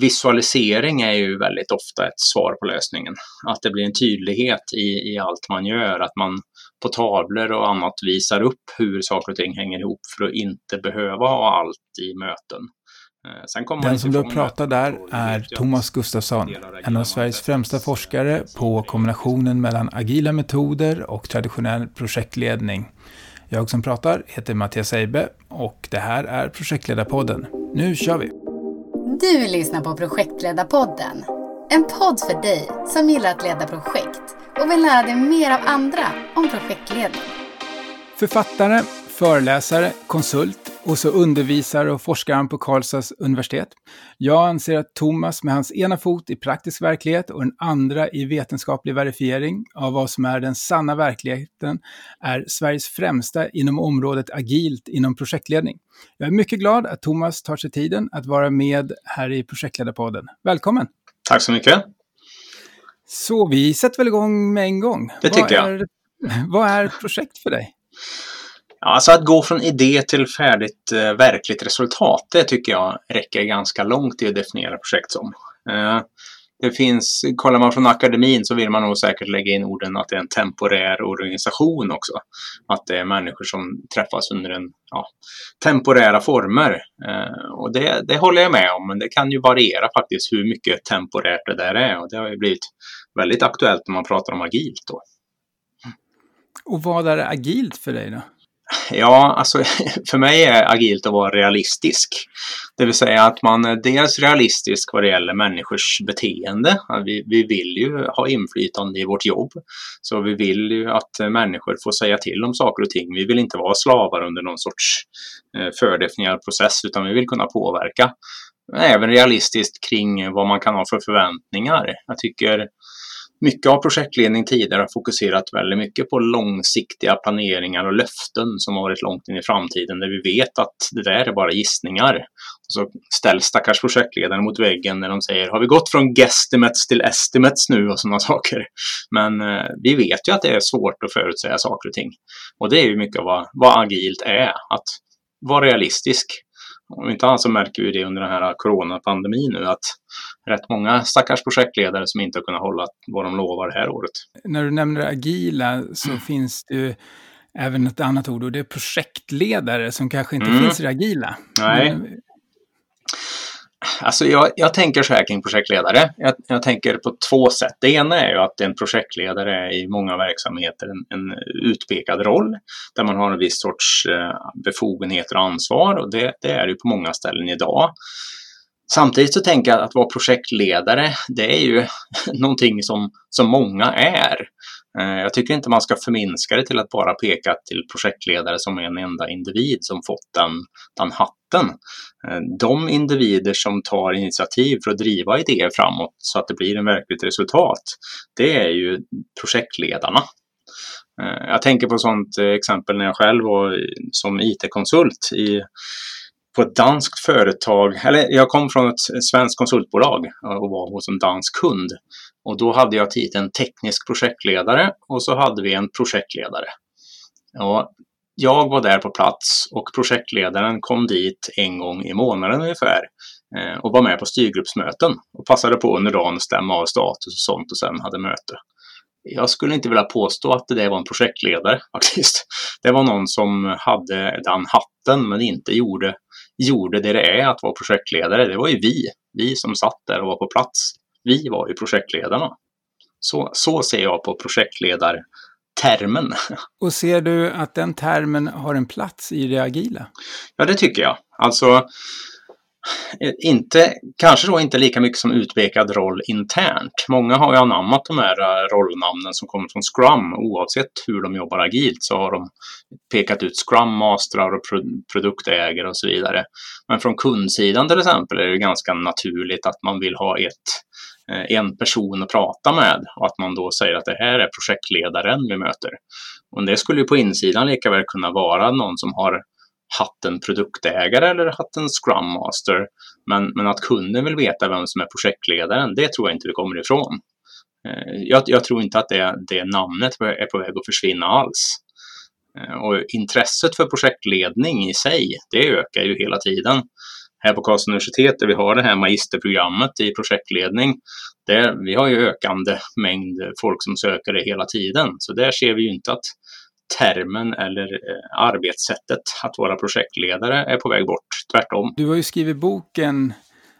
visualisering är ju väldigt ofta ett svar på lösningen. Att det blir en tydlighet i, i allt man gör, att man på tavlor och annat visar upp hur saker och ting hänger ihop för att inte behöva ha allt i möten. Eh, Den som du pratar där är Thomas Gustafsson, en av Sveriges främsta forskare på kombinationen mellan agila metoder och traditionell projektledning. Jag som pratar heter Mattias Eibe och det här är Projektledarpodden. Nu kör vi! Du lyssnar på Projektledarpodden. En podd för dig som gillar att leda projekt och vill lära dig mer av andra om projektledning. Författare, föreläsare, konsult och så undervisare och forskar han på Karlstads universitet. Jag anser att Thomas med hans ena fot i praktisk verklighet och den andra i vetenskaplig verifiering av vad som är den sanna verkligheten är Sveriges främsta inom området agilt inom projektledning. Jag är mycket glad att Thomas tar sig tiden att vara med här i Projektledarpodden. Välkommen! Tack så mycket! Så vi sätter väl igång med en gång. Det tycker jag. Är, vad är ett projekt för dig? Ja, alltså att gå från idé till färdigt eh, verkligt resultat, det tycker jag räcker ganska långt i att definiera projekt som. Eh, det finns, kollar man från akademin så vill man nog säkert lägga in orden att det är en temporär organisation också. Att det är människor som träffas under en ja, temporära former. Eh, och det, det håller jag med om, men det kan ju variera faktiskt hur mycket temporärt det där är. Och det har ju blivit väldigt aktuellt när man pratar om agilt då. Och vad är agilt för dig då? Ja, alltså för mig är agilt att vara realistisk. Det vill säga att man är dels realistisk vad det gäller människors beteende. Vi, vi vill ju ha inflytande i vårt jobb. Så vi vill ju att människor får säga till om saker och ting. Vi vill inte vara slavar under någon sorts eh, fördefinierad process utan vi vill kunna påverka. Även realistiskt kring vad man kan ha för förväntningar. Jag tycker mycket av projektledning tidigare har fokuserat väldigt mycket på långsiktiga planeringar och löften som har varit långt in i framtiden där vi vet att det där är bara gissningar. Och så ställs stackars projektledare mot väggen när de säger har vi gått från guesstimates till estimates nu och sådana saker. Men eh, vi vet ju att det är svårt att förutsäga saker och ting. Och det är ju mycket vad, vad agilt är, att vara realistisk. Om inte annat så märker vi det under den här coronapandemin nu att rätt många stackars projektledare som inte har kunnat hålla vad de lovar det här året. När du nämner agila så mm. finns det ju även ett annat ord och det är projektledare som kanske inte mm. finns i det agila. Nej. Men... Alltså jag, jag, tänker så här kring projektledare. Jag, jag, tänker på två sätt. Det ena är ju att en projektledare är i många verksamheter en, en utpekad roll där man har en viss sorts eh, befogenheter och ansvar och det, det är det ju på många ställen idag. Samtidigt så tänker jag att vara projektledare, det är ju någonting som, som många är. Eh, jag tycker inte man ska förminska det till att bara peka till projektledare som en enda individ som fått den, den hatten. Eh, de individer som tar initiativ för att driva idéer framåt så att det blir en verkligt resultat, det är ju projektledarna. Eh, jag tänker på ett sådant exempel när jag själv var som IT-konsult i på ett danskt företag, eller jag kom från ett svenskt konsultbolag och var hos en dansk kund. Och då hade jag titeln teknisk projektledare och så hade vi en projektledare. Och jag var där på plats och projektledaren kom dit en gång i månaden ungefär eh, och var med på styrgruppsmöten och passade på under dagen att stämma av status och sånt och sen hade möte. Jag skulle inte vilja påstå att det där var en projektledare faktiskt. Det var någon som hade den hatten men inte gjorde gjorde det det är att vara projektledare, det var ju vi. Vi som satt där och var på plats. Vi var ju projektledarna. Så, så ser jag på projektledartermen. Och ser du att den termen har en plats i det agila? Ja, det tycker jag. Alltså, Eh, inte, kanske då inte lika mycket som utpekad roll internt. Många har ju anammat de här eh, rollnamnen som kommer från Scrum. Oavsett hur de jobbar agilt så har de pekat ut Scrum Mastrar och produktägare och så vidare. Men från kundsidan till exempel är det ganska naturligt att man vill ha ett Eh, en person att prata med och att man då säger att det här är projektledaren vi möter. Och det skulle ju på insidan lika väl kunna vara någon som har haft en produktägare eller haft en Scrum Master. Men, men att kunden vill veta vem som är projektledaren, det tror jag inte det kommer ifrån. Eh, jag, jag tror inte att det, det namnet är på väg att försvinna alls. Eh, och intresset för projektledning i sig, det ökar ju hela tiden här på Karlstads universitet där vi har det här magisterprogrammet i projektledning, där vi har ju ökande mängd folk som söker det hela tiden. Så där ser vi ju inte att termen eller eh, arbetssättet att vara projektledare är på väg bort. Tvärtom. Du har ju skrivit boken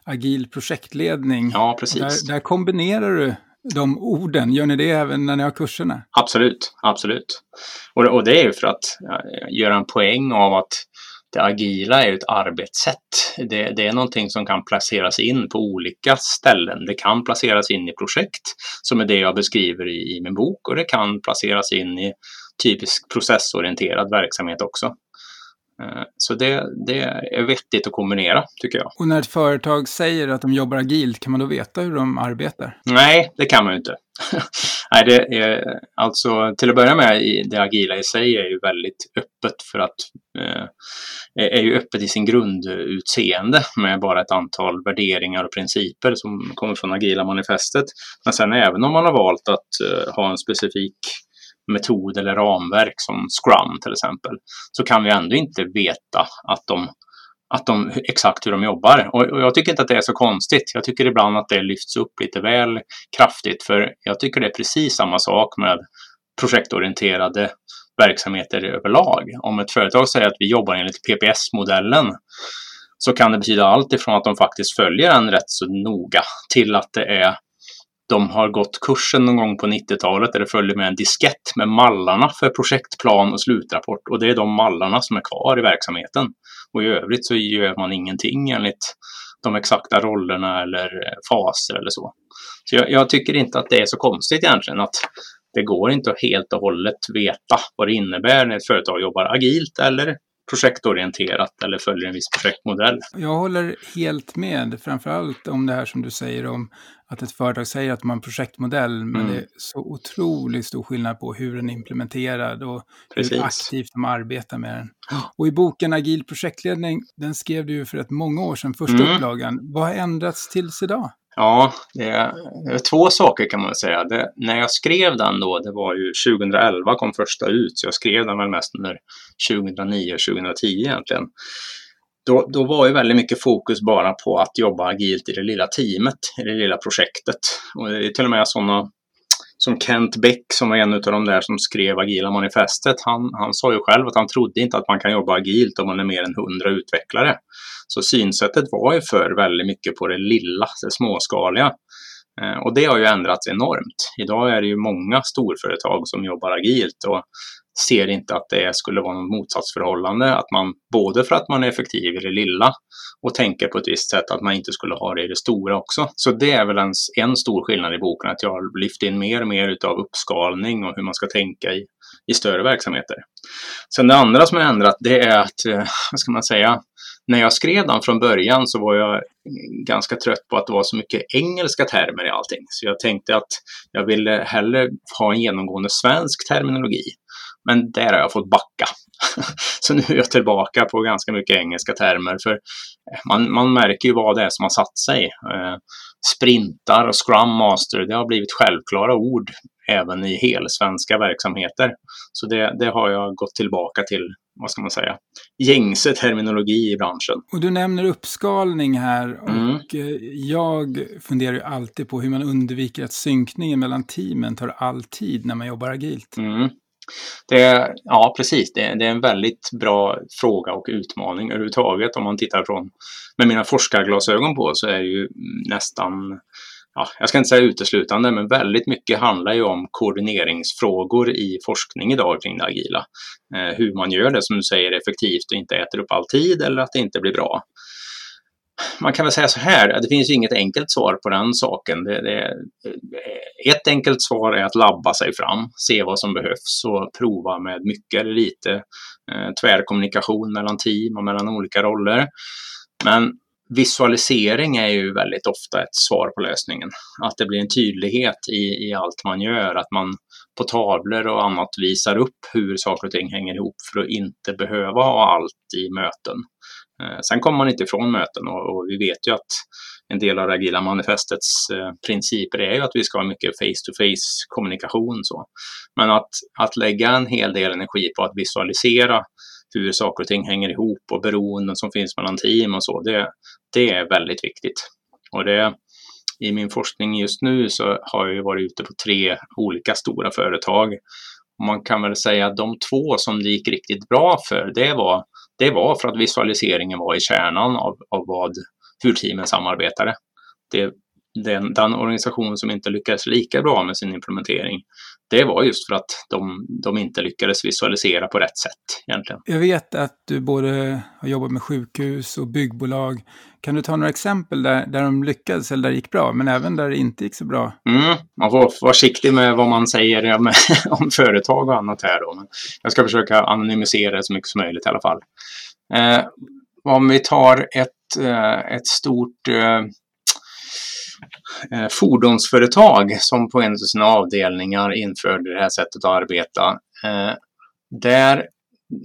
Agil projektledning. Ja, precis. Där, där kombinerar du de orden. Gör ni det även när ni har kurserna? Absolut, absolut. Och, och det är ju för att göra en poäng av att det agila är ett arbetssätt. Det, det, är någonting som kan placeras in på olika ställen. Det kan placeras in i projekt, som är det jag beskriver i, i min bok, och det kan placeras in i typisk processorienterad verksamhet också. Eh, så det, det, är vettigt att kombinera, tycker jag. Och när ett företag säger att de jobbar agilt, kan man då veta hur de arbetar? Nej, det kan man ju inte. Nej, det är, alltså, till att börja med, det agila i sig är ju väldigt öppet för att eh, är ju öppet i sin grundutseende med bara ett antal värderingar och principer som kommer från agila manifestet. Men sen även om man har valt att eh, ha en specifik metod eller ramverk som Scrum till exempel, så kan vi ändå inte veta att de, att de exakt hur de jobbar. Och, och jag tycker inte att det är så konstigt. Jag tycker ibland att det lyfts upp lite väl kraftigt, för jag tycker det är precis samma sak med projektorienterade verksamheter överlag. Om ett företag säger att vi jobbar enligt PPS-modellen så kan det betyda allt ifrån att de faktiskt följer den rätt så noga till att det är de har gått kursen någon gång på 90-talet där det följer med en diskett med mallarna för projektplan och slutrapport och det är de mallarna som är kvar i verksamheten. Och i övrigt så gör man ingenting enligt de exakta rollerna eller eh, faser eller så. Så jag, jag tycker inte att det är så konstigt egentligen att det går inte att helt och hållet veta vad det innebär när ett företag jobbar agilt eller projektorienterat eller följer en viss projektmodell. Jag håller helt med, framförallt om det här som du säger om att ett företag säger att man har en projektmodell, men mm. det är så otroligt stor skillnad på hur den är implementerad och Precis. hur aktivt de arbetar med den. Och i boken Agil projektledning, den skrev du för ett många år sedan, första mm. upplagan. Vad har ändrats tills idag? Ja, det är, det är, två saker kan man säga. Det, när jag skrev den då, det var ju 2011 kom första ut, så jag skrev den väl mest under 2009-2010 egentligen. Då, då var ju väldigt mycket fokus bara på att jobba agilt i det lilla teamet, i det lilla projektet. Och det är till och med sådana som Kent Beck som var en av de där som skrev agila manifestet. Han, han sa ju själv att han trodde inte att man kan jobba agilt om man är mer än 100 utvecklare. Så synsättet var ju för väldigt mycket på det lilla, det småskaliga. Eh, och det har ju ändrats enormt. Idag är det ju många storföretag som jobbar agilt och ser inte att det skulle vara något motsatsförhållande. Att man, både för att man är effektiv i det lilla och tänker på ett visst sätt att man inte skulle ha det i det stora också. Så det är väl en, en stor skillnad i boken, att jag har lyft in mer och mer utav uppskalning och hur man ska tänka i, i större verksamheter. Sen det andra som har ändrat, det är att, eh, vad ska man säga, när jag skrev den från början så var jag ganska trött på att det var så mycket engelska termer i allting. Så jag tänkte att jag ville hellre ha en genomgående svensk terminologi. Men där har jag fått backa. så nu är jag tillbaka på ganska mycket engelska termer. För man, man märker ju vad det är som har satt sig. Eh, sprintar och scrum master, det har blivit självklara ord även i helsvenska verksamheter. Så det, det har jag gått tillbaka till vad ska man säga, gängse terminologi i branschen. Och du nämner uppskalning här och mm. Eh, jag funderar ju alltid på hur man undviker att synkningen mellan teamen tar all tid när man jobbar agilt. Mm. Det, ja, precis. Det, det, är en väldigt bra fråga och utmaning överhuvudtaget. Om man tittar från, med mina forskarglasögon på så är det ju nästan ja, jag ska inte säga uteslutande, men väldigt mycket handlar ju om koordineringsfrågor i forskning idag kring det agila. Eh, hur man gör det, som du säger, effektivt och inte äter upp all tid eller att det inte blir bra. Man kan väl säga så här, det finns ju inget enkelt svar på den saken. Det, det, ett enkelt svar är att labba sig fram, se vad som behövs och prova med mycket eller lite eh, tvärkommunikation mellan team och mellan olika roller. Men visualisering är ju väldigt ofta ett svar på lösningen. Att det blir en tydlighet i, i allt man gör, att man på tavlor och annat visar upp hur saker och ting hänger ihop för att inte behöva ha allt i möten. Eh, sen kommer man inte ifrån möten och, och, vi vet ju att en del av det agila manifestets eh, principer är ju att vi ska ha mycket face-to-face kommunikation. Så. Men att, att lägga en hel del energi på att visualisera hur saker och ting hänger ihop och beroenden som finns mellan team och så. Det, det är väldigt viktigt. Och det, i min forskning just nu så har jag varit ute på tre olika stora företag. Man kan väl säga att de två som det gick riktigt bra för, det var, det var för att visualiseringen var i kärnan av, av vad, hur teamen samarbetade. Det, den, den organisation som inte lyckades lika bra med sin implementering, det var just för att de, de inte lyckades visualisera på rätt sätt egentligen. Jag vet att du både har jobbat med sjukhus och byggbolag. Kan du ta några exempel där, där de lyckades eller där det gick bra, men även där det inte gick så bra? Mm, man får vara försiktig med vad man säger om, om företag och annat här då. Men jag ska försöka anonymisera det så mycket som möjligt i alla fall. Eh, om vi tar ett, eh, ett stort eh, eh, fordonsföretag som på en av sina avdelningar införde det här sättet att arbeta. Eh, där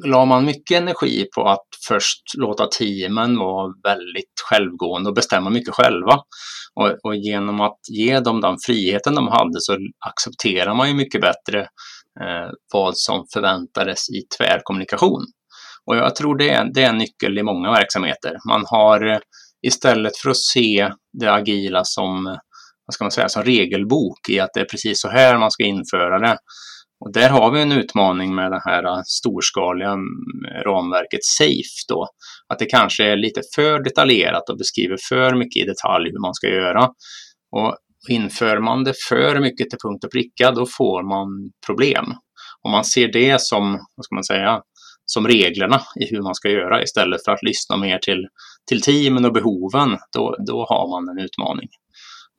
la man mycket energi på att först låta teamen vara väldigt självgående och bestämma mycket själva. Och, och, genom att ge dem den friheten de hade så accepterar man ju mycket bättre eh, vad som förväntades i tvärkommunikation. Och jag tror det är, det är en nyckel i många verksamheter. Man har eh, istället för att se det agila som, vad ska man säga, som regelbok i att det är precis så här man ska införa det. Och där har vi en utmaning med det här storskaliga mm, ramverket SAFE då. Att det kanske är lite för detaljerat och beskriver för mycket i detalj hur man ska göra. Och inför man det för mycket till punkt och pricka, då får man problem. Om man ser det som, vad ska man säga, som reglerna i hur man ska göra istället för att lyssna mer till, till teamen och behoven, då, då har man en utmaning.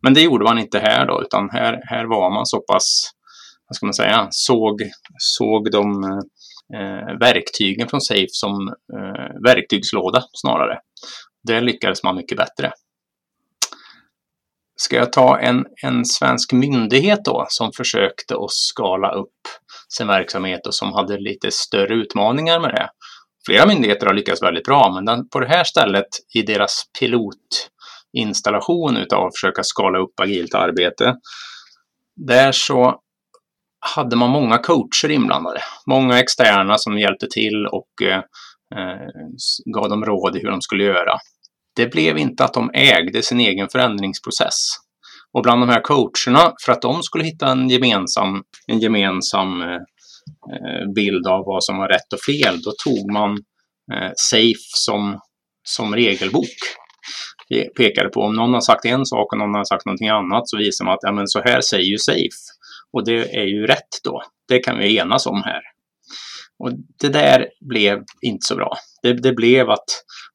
Men det gjorde man inte här då, utan här, här var man så pass, vad ska man säga, såg, såg de eh, verktygen från Safe som eh, verktygslåda snarare. Där lyckades man mycket bättre. Ska jag ta en, en svensk myndighet då som försökte att skala upp sin verksamhet och som hade lite större utmaningar med det. Flera myndigheter har lyckats väldigt bra, men den, på det här stället i deras pilotinstallation utav att försöka skala upp agilt arbete, där så hade man många coacher inblandade. Många externa som hjälpte till och eh, eh gav dem råd i hur de skulle göra. Det blev inte att de ägde sin egen förändringsprocess. Och bland de här coacherna, för att de skulle hitta en gemensam, en gemensam eh, Eh, bild av vad som var rätt och fel, då tog man eh, SAFE som, som regelbok. Vi pekade på om någon har sagt en sak och någon har sagt någonting annat så visar man att ja, men så här säger ju SAFE. Och det är ju rätt då. Det kan vi enas om här. Och det där blev inte så bra. Det, det, blev att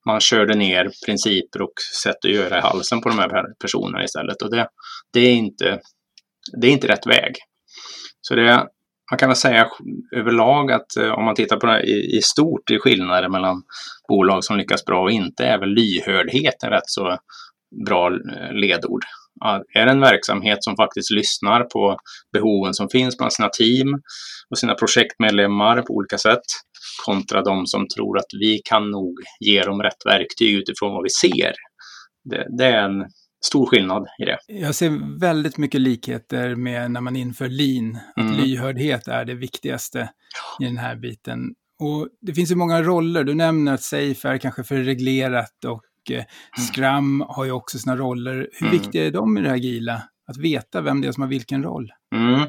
man körde ner principer och sätt att göra i halsen på de här personerna istället. Och det, det, är, inte, det är inte rätt väg. Så det, man kan väl säga överlag att eh, om man tittar på det i, i stort i skillnader mellan bolag som lyckas bra och inte är väl lyhördhet en rätt så bra eh, ledord är det en verksamhet som faktiskt lyssnar på behoven som finns bland sina team och sina projektmedlemmar på olika sätt kontra de som tror att vi kan nog ge dem rätt verktyg utifrån vad vi ser. Det, det är en stor skillnad i det. Jag ser väldigt mycket likheter med när man inför lean, att mm. lyhördhet är det viktigaste i den här biten. Och det finns ju många roller. Du nämner att Safe är kanske för reglerat och Mm. Scrum har ju också sina roller. Hur mm. viktiga är de i det agila? Att veta vem det är som har vilken roll? Mm.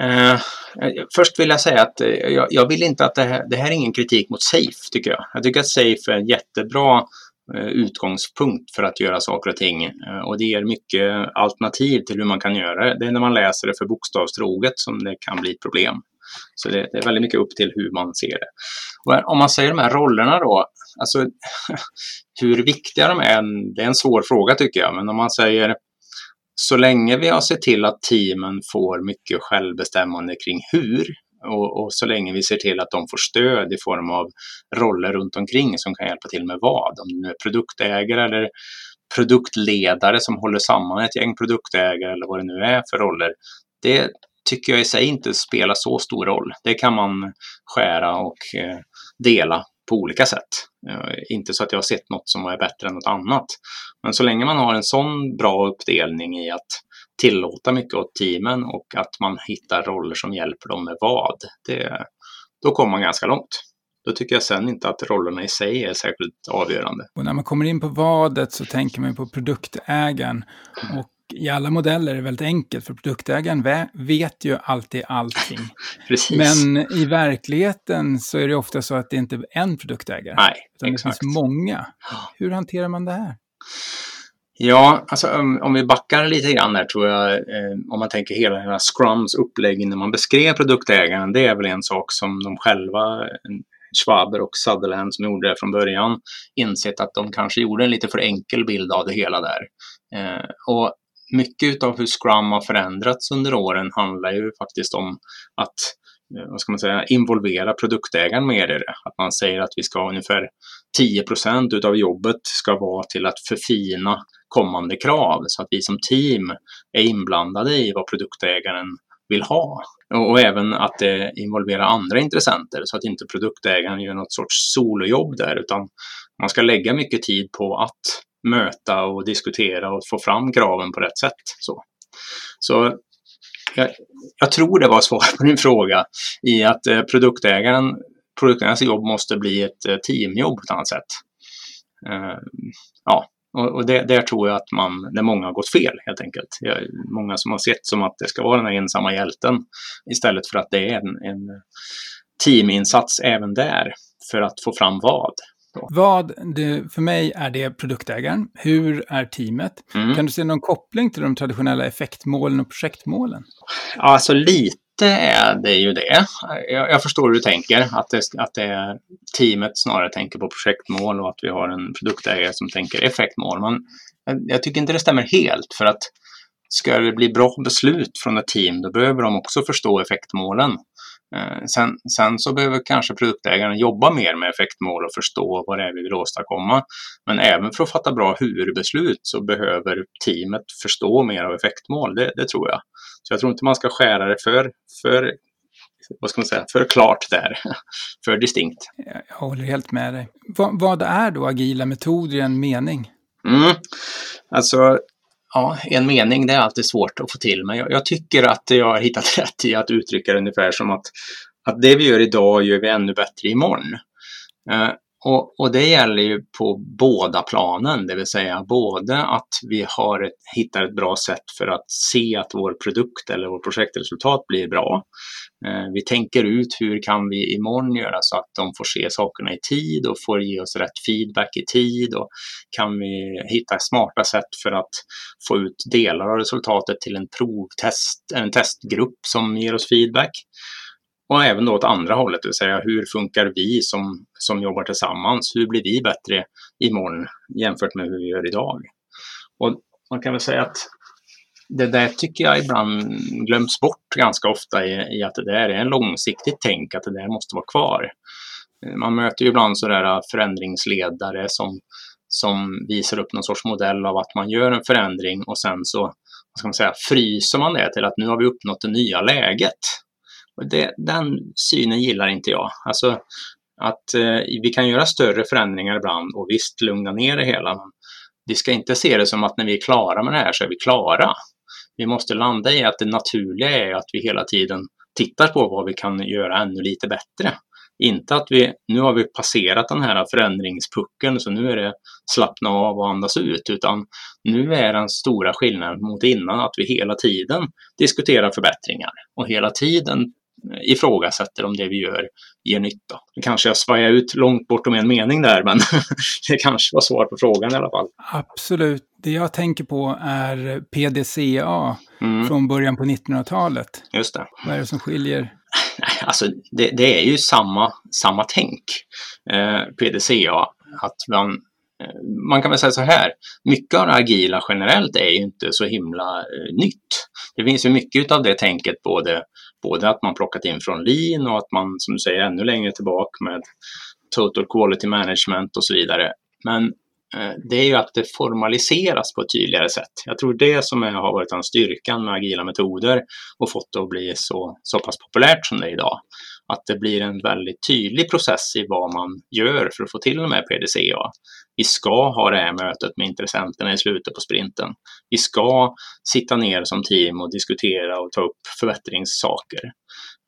Eh, först vill jag säga att eh, jag, jag, vill inte att det här, det här är ingen kritik mot Safe, tycker jag. Jag tycker att Safe är en jättebra eh, Eh, utgångspunkt för att göra saker och ting. Eh, och det ger mycket alternativ till hur man kan göra det. Det är när man läser det för bokstavstroget som det kan bli problem. Så det, det, är väldigt mycket upp till hur man ser det. Och om man säger de här rollerna då, alltså hur viktiga de är, det är en svår fråga tycker jag, men om man säger så länge vi har sett till att teamen får mycket självbestämmande kring hur och, och, så länge vi ser till att de får stöd i form av roller runt omkring som kan hjälpa till med vad, om det nu är produktägare eller produktledare som håller samman ett gäng produktägare eller vad det nu är för roller. Det tycker jag i sig inte spelar så stor roll. Det kan man skära och eh, dela på olika sätt. Eh, inte så att jag har sett något som är bättre än något annat. Men så länge man har en sån bra uppdelning i att tillåta mycket åt teamen och att man hittar roller som hjälper dem med vad, det, då kommer man ganska långt. då tycker jag sen inte att rollerna i sig är särskilt avgörande. Och när man kommer in på vadet så tänker man på produktägaren. Och i alla modeller är det väldigt enkelt, för produktägaren vet ju alltid allting. Men i verkligheten så är det ofta så att det inte är en produktägare. Nej, utan exakt. det finns många. Hur hanterar man det här? Ja, alltså om, om vi backar lite grann där tror jag, eh, om man tänker hela, hela Scrums upplägg när man beskrev produktägaren, det är väl en sak som de själva, Schwaber och Sutherland som gjorde det från början, insett att de kanske gjorde en lite för enkel bild av det hela där. Eh, och mycket av hur Scrum har förändrats under åren handlar ju faktiskt om att eh, vad ska man säga, involvera produktägaren mer i det. Att man säger att vi ska ha ungefär 10% utav jobbet ska vara till att förfina kommande krav så att vi som team är inblandade i vad produktägaren vill ha. Och, och även att eh, det involverar andra intressenter så att inte produktägaren gör något sorts solojobb där utan man ska lägga mycket tid på att möta och diskutera och få fram kraven på rätt sätt. Så, så jag, jag tror det var svar på din fråga i att eh, produktägaren, produktägarens jobb måste bli ett eh, teamjobb på ett annat sätt. Uh, ja, och, det, där tror jag att man, det många har gått fel helt enkelt. Många som har sett som att det ska vara den här ensamma hjälten istället för att det är en, en teaminsats även där för att få fram vad. Vad, det, för mig är det produktägaren. Hur är teamet? Mm. Kan du se någon koppling till de traditionella effektmålen och projektmålen? Alltså lite är det ju det. Jag, jag förstår hur du tänker, att det, att det är teamet snarare tänker på projektmål och att vi har en produktägare som tänker effektmål. Men jag tycker inte det stämmer helt för att ska det bli bra beslut från ett team, då behöver de också förstå effektmålen. Eh, sen, sen, så behöver kanske produktägaren jobba mer med effektmål och förstå vad det är vi vill åstadkomma. Men även för att fatta bra hur-beslut så behöver teamet förstå mer av effektmål, det, det, tror jag. Så jag tror inte man ska skära det för, för vad ska man säga, för klart där, för distinkt. Jag håller helt med dig. vad, vad är då agila metoder i en mening? Mm. Alltså, ja, en mening det är alltid svårt att få till, men jag, jag, tycker att jag har hittat rätt i att uttrycka det ungefär som att, att det vi gör idag gör vi ännu bättre imorgon. Eh, och, och, det gäller ju på båda planen, det vill säga både att vi har ett, hittar ett bra sätt för att se att vår produkt eller vårt projektresultat blir bra. Eh, vi tänker ut hur kan vi imorgon göra så att de får se sakerna i tid och får ge oss rätt feedback i tid och kan vi hitta smarta sätt för att få ut delar av resultatet till en provtest, en testgrupp som ger oss feedback. Och även då åt andra hållet, det vill säga hur funkar vi som, som jobbar tillsammans? Hur blir vi bättre imorgon jämfört med hur vi gör idag? Och man kan väl säga att det där tycker jag ibland glöms bort ganska ofta i, i att det där är en långsiktigt tänk, att det där måste vara kvar. Man möter ju ibland sådär äh, förändringsledare som, som visar upp någon sorts modell av att man gör en förändring och sen så vad ska man säga, fryser man det till att nu har vi uppnått det nya läget. Och det, den synen gillar inte jag. Alltså att eh, vi kan göra större förändringar ibland och visst lugna ner det hela. Men vi ska inte se det som att när vi är klara med det här så är vi klara. Vi måste landa i att det naturliga är att vi hela tiden tittar på vad vi kan göra ännu lite bättre. Inte att vi, nu har vi passerat den här förändringspuckeln så nu är det slappna av och andas ut, utan nu är den stora skillnaden mot innan att vi hela tiden diskuterar förbättringar och hela tiden ifrågasätter om det vi gör ger nytta. Nu kanske jag svajar ut långt bortom en mening där, men det kanske var svar på frågan i alla fall. Absolut. Det jag tänker på är PDCA mm. från början på 1900-talet. Just det. Vad är det som skiljer? Alltså, det, det är ju samma, samma tänk, eh, PDCA. Att man, eh, man kan väl säga så här, mycket av det agila generellt är ju inte så himla eh, nytt. Det finns ju mycket av det tänket både både att man plockat in från lean och att man, som du säger, ännu längre tillbaka med total quality management och så vidare. Men eh, det är ju att det formaliseras på ett tydligare sätt. Jag tror det som är, har varit den styrkan med agila metoder och fått det att bli så, så pass populärt som det är idag. Att det blir en väldigt tydlig process i vad man gör för att få till de här PDCA. Vi ska ha det här mötet med intressenterna i slutet på sprinten. Vi ska sitta ner som team och diskutera och ta upp förbättringssaker.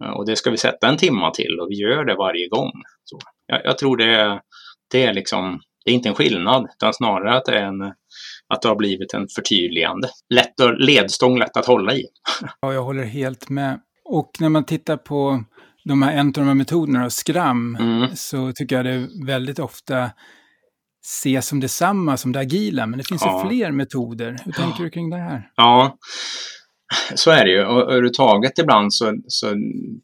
Eh, och det ska vi sätta en timma till och vi gör det varje gång. Så. Jag, jag tror det är, det är liksom, det är inte en skillnad, utan snarare att det är en, att det har blivit en förtydligande. Lätt och ledstång, lätt att hålla i. Ja, jag håller helt med. Och när man tittar på de här, en av de här metoderna, Scrum, mm. så tycker jag det väldigt ofta ses som detsamma som det agila, men det finns ja. ju fler metoder. Hur tänker du kring det här? Ja, så är det ju. Och överhuvudtaget ibland så, så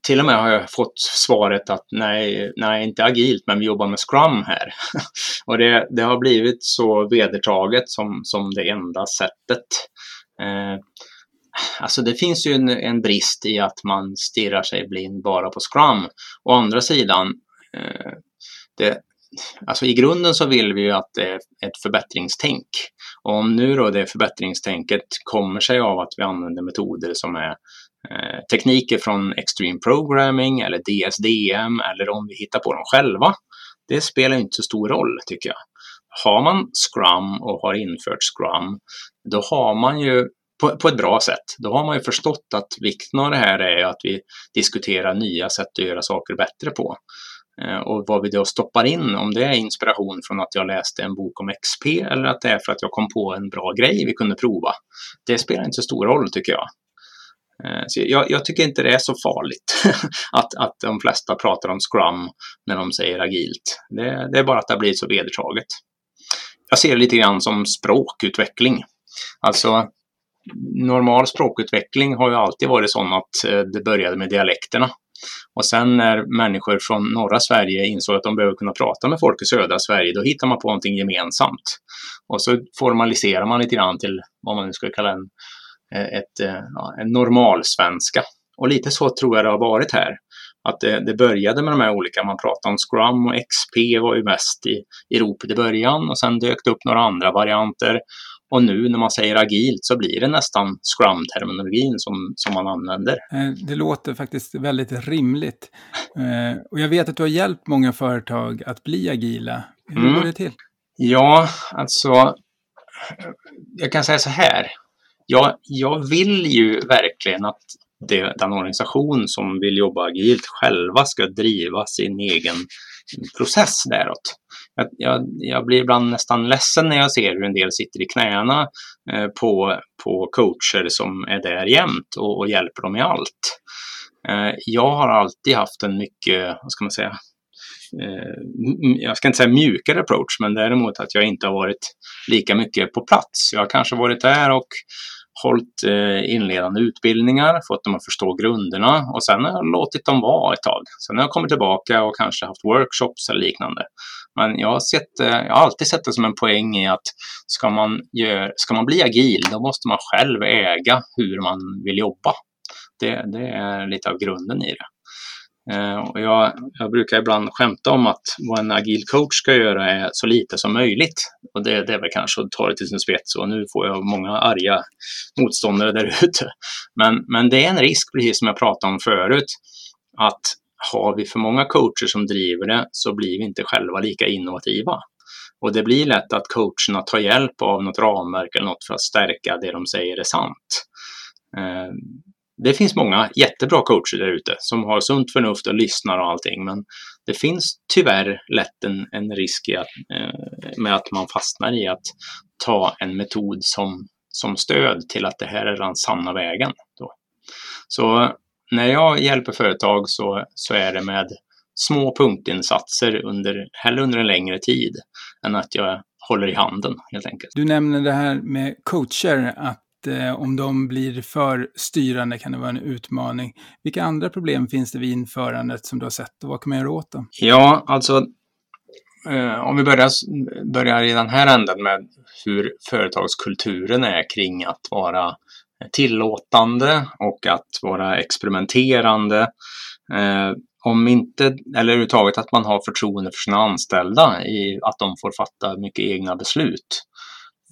till och med har jag fått svaret att nej, nej inte agilt, men vi jobbar med Scrum här. och det, det har blivit så vedertaget som, som det enda sättet. Eh, alltså det finns ju en, en, brist i att man stirrar sig blind bara på Scrum. Å andra sidan, eh, det, alltså i grunden så vill vi ju att det är ett förbättringstänk. Och om nu då det förbättringstänket kommer sig av att vi använder metoder som är eh, tekniker från Extreme Programming eller DSDM eller om vi hittar på dem själva. Det spelar inte så stor roll tycker jag. Har man Scrum och har infört Scrum, då har man ju på, på, ett bra sätt. Då har man ju förstått att vikten av det här är att vi diskuterar nya sätt att göra saker bättre på. Eh, och vad vi då stoppar in, om det är inspiration från att jag läste en bok om XP eller att det är för att jag kom på en bra grej vi kunde prova. Det spelar inte så stor roll tycker jag. Eh, så jag, jag tycker inte det är så farligt att, att de flesta pratar om Scrum när de säger agilt. Det, det är bara att det har blivit så vedertaget. Jag ser det lite grann som språkutveckling. Alltså normal språkutveckling har ju alltid varit sån att eh, det började med dialekterna. Och sen när människor från norra Sverige insåg att de behöver kunna prata med folk i södra Sverige, då hittar man på någonting gemensamt. Och så formaliserar man lite grann till vad man nu skulle kalla en, eh, ett, eh, ja, en normalsvenska. Och lite så tror jag det har varit här. Att det, det, började med de här olika, man pratade om Scrum och XP var ju mest i, i ropet i början och sen dök det upp några andra varianter. Och nu när man säger agilt så blir det nästan Scrum-terminologin som, som man använder. Eh, det låter faktiskt väldigt rimligt. Eh, och jag vet att du har hjälpt många företag att bli agila. Hur mm. går det till? Ja, alltså jag kan säga så här. Jag, jag vill ju verkligen att det, den organisation som vill jobba agilt själva ska driva sin egen process däråt. Jag, jag, jag, blir ibland nästan ledsen när jag ser hur en del sitter i knäna eh, på, på coacher som är där jämt och, och hjälper dem i allt. Eh, jag har alltid haft en mycket, vad ska man säga, eh, jag ska inte säga mjukare approach, men däremot att jag inte har varit lika mycket på plats. Jag har kanske varit där och hållit eh, inledande utbildningar, fått dem att förstå grunderna och sen har jag låtit dem vara ett tag. Sen har jag kommit tillbaka och kanske haft workshops eller liknande. Men jag har, sett, eh, jag har alltid sett det som en poäng i att ska man, gör, ska man bli agil, då måste man själv äga hur man vill jobba. Det, det är lite av grunden i det. Eh, och jag, jag, brukar ibland skämta om att vad en agil coach ska göra är så lite som möjligt. Och det, det är väl kanske att ta det till sin spets och nu får jag många arga motståndare där ute. Men, men det är en risk, precis som jag pratade om förut, att har vi för många coacher som driver det så blir vi inte själva lika innovativa. Och det blir lätt att coacherna tar hjälp av något ramverk eller något för att stärka det de säger är sant. Eh, det finns många jättebra coacher där ute som har sunt förnuft och lyssnar och allting, men det finns tyvärr lätt en, en risk att, eh, med att man fastnar i att ta en metod som, som stöd till att det här är den sanna vägen. Då. Så när jag hjälper företag så, så är det med små punktinsatser under, hellre under en längre tid än att jag håller i handen helt enkelt. Du nämner det här med coacher, att eh, om de blir för styrande kan det vara en utmaning. Vilka andra problem finns det vid införandet som du har sett och vad kan man göra åt dem? Ja, alltså eh, om vi börjar, börjar i den här änden med hur företagskulturen är kring att vara tillåtande och att vara experimenterande. Eh, om inte, eller överhuvudtaget att man har förtroende för sina anställda i att de får fatta mycket egna beslut.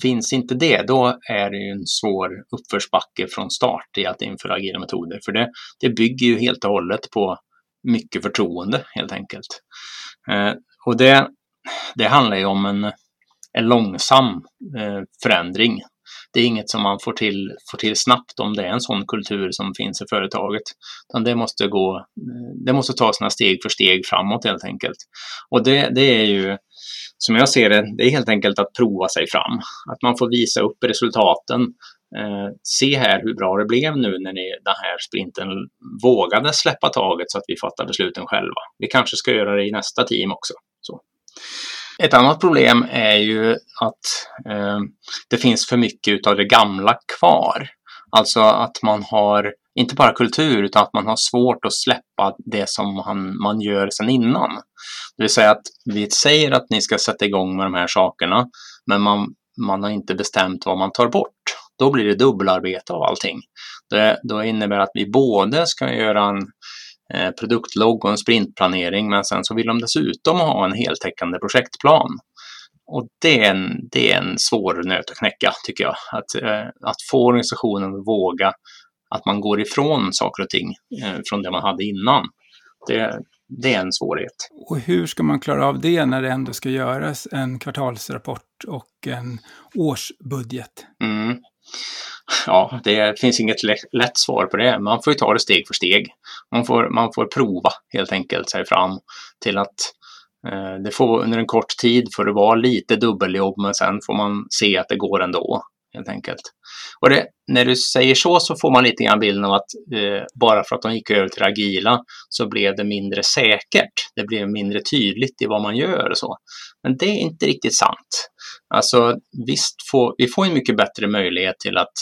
Finns inte det, då är det en svår uppförsbacke från start i att införa agila metoder. För det, det bygger ju helt och hållet på mycket förtroende helt enkelt. Eh, och det, det handlar ju om en, en långsam eh, förändring det är inget som man får till, får till snabbt om det är en sån kultur som finns i företaget. Utan det måste gå, eh, det måste ta sina steg för steg framåt helt enkelt. Och det, det är ju, som jag ser det, det är helt enkelt att prova sig fram. Att man får visa upp resultaten. Eh, se här hur bra det blev nu när ni den här sprinten vågade släppa taget så att vi fattar besluten själva. Vi kanske ska göra det i nästa team också. Så. Ett annat problem är ju att eh, det finns för mycket av det gamla kvar. Alltså att man har inte bara kultur utan att man har svårt att släppa det som man, man gör sedan innan. Det vill säga att vi säger att ni ska sätta igång med de här sakerna men man, man har inte bestämt vad man tar bort. Då blir det dubbelarbete av allting. Det, då innebär det att vi både ska göra en eh, produktlogg och en sprintplanering men sen så vill de dessutom ha en heltäckande projektplan. Och det är en, det är en svår nöt att knäcka tycker jag. Att, eh, att få organisationen att våga att man går ifrån saker och ting eh, från det man hade innan. Det, det är en svårighet. Och hur ska man klara av det när det ändå ska göras en kvartalsrapport och en årsbudget? Mm. Ja, det finns inget lätt svar på det. Man får ju ta det steg för steg. Man får, man får prova helt enkelt sig fram till att Eh, det får under en kort tid får det vara lite dubbeljobb men sen får man se att det går ändå helt enkelt. Och det, när du säger så så får man lite grann bilden av att eh, bara för att de gick över till agila så blev det mindre säkert. Det blev mindre tydligt i vad man gör och så. Men det är inte riktigt sant. Alltså visst, får, vi får en mycket bättre möjlighet till att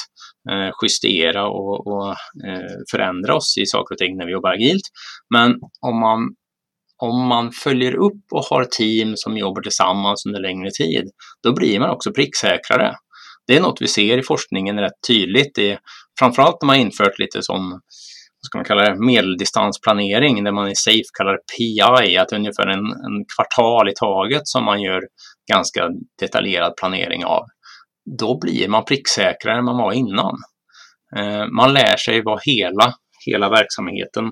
eh, justera och, och eh, förändra oss i saker och ting när vi jobbar agilt. Men om man om man följer upp och har team som jobbar tillsammans under längre tid, då blir man också pricksäkrare det är något vi ser i forskningen rätt tydligt. Det är, framförallt när man infört lite som vad ska man kalla det, medeldistansplanering där man i SAFE kallar det PI, att det är ungefär en, en kvartal i taget som man gör ganska detaljerad planering av. Då blir man pricksäkrare än man var innan. Eh, man lär sig vad hela, hela verksamheten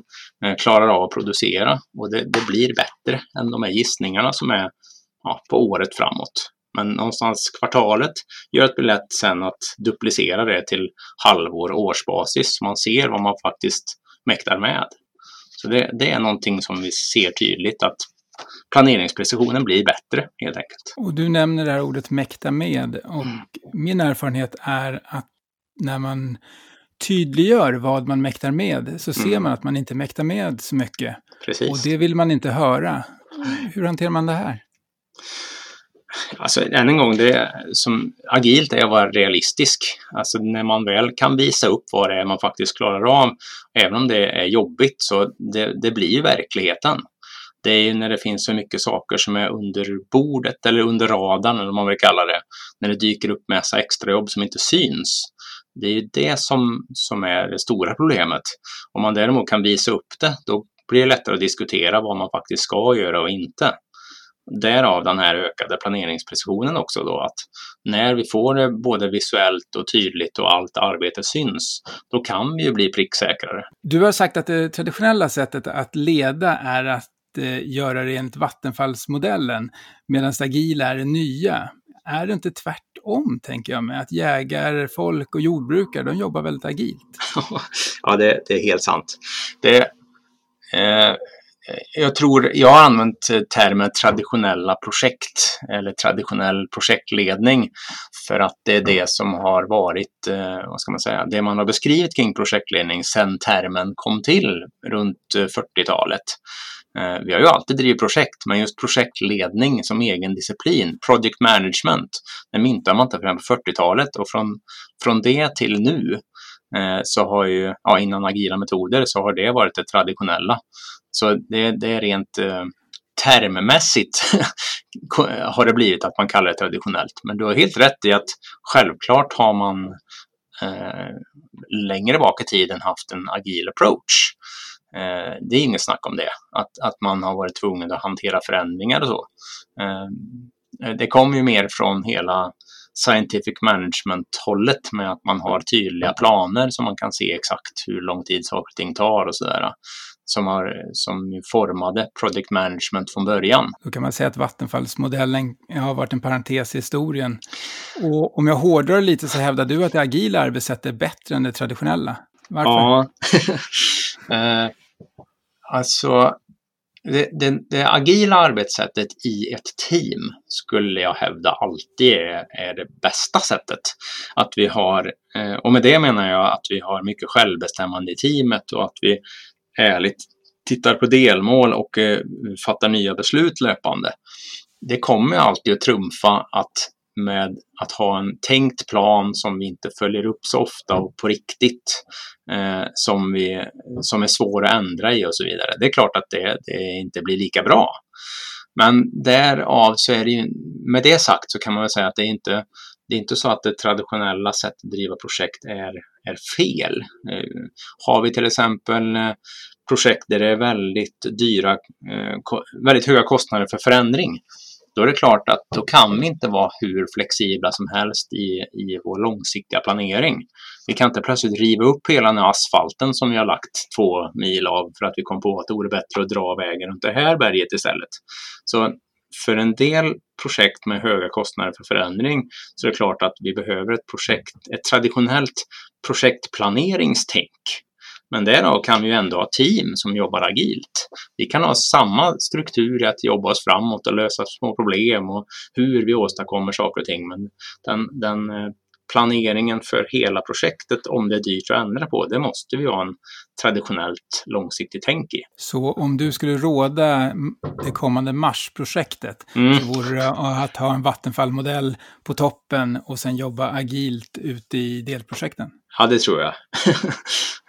eh, klarar av att producera och det, det blir bättre än de här gissningarna som är ja, på året framåt. Men någonstans kvartalet gör att det blir lätt sen att duplicera det till halvår och årsbasis. Så man ser vad man faktiskt mäktar med. Så det, det är någonting som vi ser tydligt att planeringsprecisionen blir bättre helt enkelt. Och du nämner det här ordet mäkta med och mm. min erfarenhet är att när man tydliggör vad man mäktar med så ser mm. man att man inte mäktar med så mycket. Precis. Och det vill man inte höra. Hur hanterar man det här? Alltså än en gång, det som agilt är att vara realistisk. Alltså när man väl kan visa upp vad det är man faktiskt klarar av, även om det är jobbigt, så det, det blir verkligheten. Det är ju när det finns så mycket saker som är under bordet eller under radarn eller vad man vill kalla det. När det dyker upp massa extrajobb som inte syns. Det är ju det som, som är det stora problemet. Om man däremot kan visa upp det, då blir det lättare att diskutera vad man faktiskt ska göra och inte. Därav den här ökade planeringsprecisionen också då att när vi får det både visuellt och tydligt och allt arbete syns, då kan vi ju bli pricksäkrare. Du har sagt att det traditionella sättet att leda är att eh, göra det enligt vattenfallsmodellen, medan agila är det nya. Är det inte tvärtom, tänker jag mig? att jägare, folk och jordbrukare, de jobbar väldigt agilt? ja, det, det, är helt sant. Det, eh, jag tror, jag har använt termen traditionella projekt eller traditionell projektledning för att det är det som har varit, eh, vad ska man säga, det man har beskrivit kring projektledning sedan termen kom till runt eh, 40-talet. Eh, vi har ju alltid drivit projekt, men just projektledning som egen disciplin, project management, det myntade man inte förrän på 40-talet och från, från det till nu eh, så har ju, ja, innan agila metoder, så har det varit det traditionella. Så det, det är rent eh, termmässigt har det blivit att man kallar det traditionellt. Men du har helt rätt i att självklart har man eh, längre bak i tiden haft en agil approach. Eh, det är inget snack om det, att, att man har varit tvungen att hantera förändringar och så. Ehm, eh, det kommer ju mer från hela scientific management-hållet med att man har tydliga planer som man kan se exakt hur lång tid saker och ting tar och sådär. som, har, som formade project management från början. Då kan man säga att vattenfallsmodellen har varit en parentes i historien. Och om jag hårdrar lite så hävdar du att det agila arbetssättet är bättre än det traditionella. Varför? Ja, eh, alltså det, det, det, agila arbetssättet i ett team skulle jag hävda alltid är, är det bästa sättet. Att vi har, eh, och med det menar jag att vi har mycket självbestämmande i teamet och att vi ärligt tittar på delmål och eh, fattar nya beslut löpande. Det kommer alltid att trumfa att med att ha en tänkt plan som vi inte följer upp så ofta och på riktigt eh, som, vi, som är svår att ändra i och så vidare. Det är klart att det, det inte blir lika bra. Men därav så är det ju, med det sagt så kan man väl säga att det är inte, det är inte så att det traditionella sättet att driva projekt är, är fel. Eh, har vi till exempel eh, projekt där det är väldigt dyra, eh, väldigt höga kostnader för förändring då är det klart att då kan vi inte vara hur flexibla som helst i, i vår långsiktiga planering. Vi kan inte plötsligt riva upp hela den här asfalten som vi har lagt två mil av för att vi kom på att det vore bättre att dra vägen runt det här berget istället. Så för en del projekt med höga kostnader för förändring så är det klart att vi behöver ett projekt, ett traditionellt projektplaneringstänk men därav kan vi ju ändå ha team som jobbar agilt. Vi kan ha samma struktur i att jobba oss framåt och lösa små problem och hur vi åstadkommer saker och ting. Men den, den eh, planeringen för hela projektet, om det är dyrt att ändra på, det måste vi ha en traditionellt långsiktigt tänk i. Så om du skulle råda det kommande Mars-projektet, mm. så vore det att ha en vattenfallmodell på toppen och sen jobba agilt ute i delprojekten? Ja, det tror jag.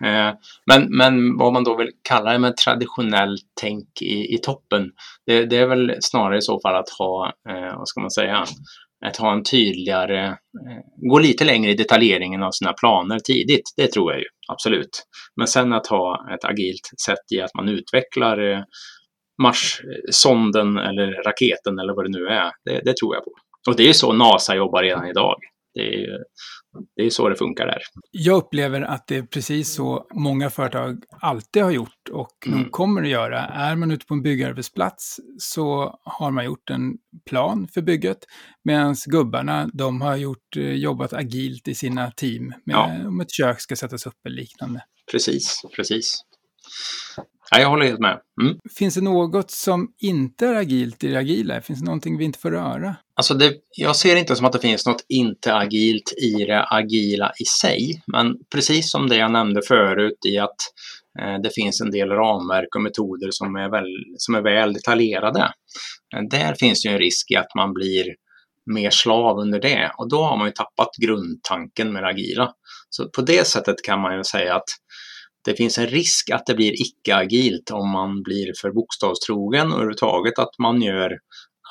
Eh, men, men vad man då vill kalla det med traditionellt tänk i, i toppen, det, det, är väl snarare i så fall att ha, eh, vad ska man säga, att ha en tydligare, eh, gå lite längre i detaljeringen av sina planer tidigt. Det tror jag ju, absolut. Men sen att ha ett agilt sätt i att man utvecklar eh, Mars-sonden eller raketen eller vad det nu är, det, det tror jag på. Och det är så NASA jobbar redan idag. Det är, det är så det funkar där. Jag upplever att det är precis så många företag alltid har gjort och mm. kommer att göra. Är man ute på en byggarbetsplats så har man gjort en plan för bygget medan gubbarna de har gjort, eh, jobbat agilt i sina team med ja. om ett kök ska sättas upp eller liknande. Precis, precis. Ja, jag håller helt med. Mm. Finns det något som inte är agilt i det agila? Finns det någonting vi inte får röra? Alltså det, jag ser inte som att det finns något inte agilt i det agila i sig. Men precis som det jag nämnde förut i att eh, det finns en del ramverk och metoder som är, väl, som är väl detaljerade. Eh, där finns det ju en risk i att man blir mer slav under det och då har man ju tappat grundtanken med det agila. Så på det sättet kan man ju säga att det finns en risk att det blir icke-agilt om man blir för bokstavstrogen och överhuvudtaget att man gör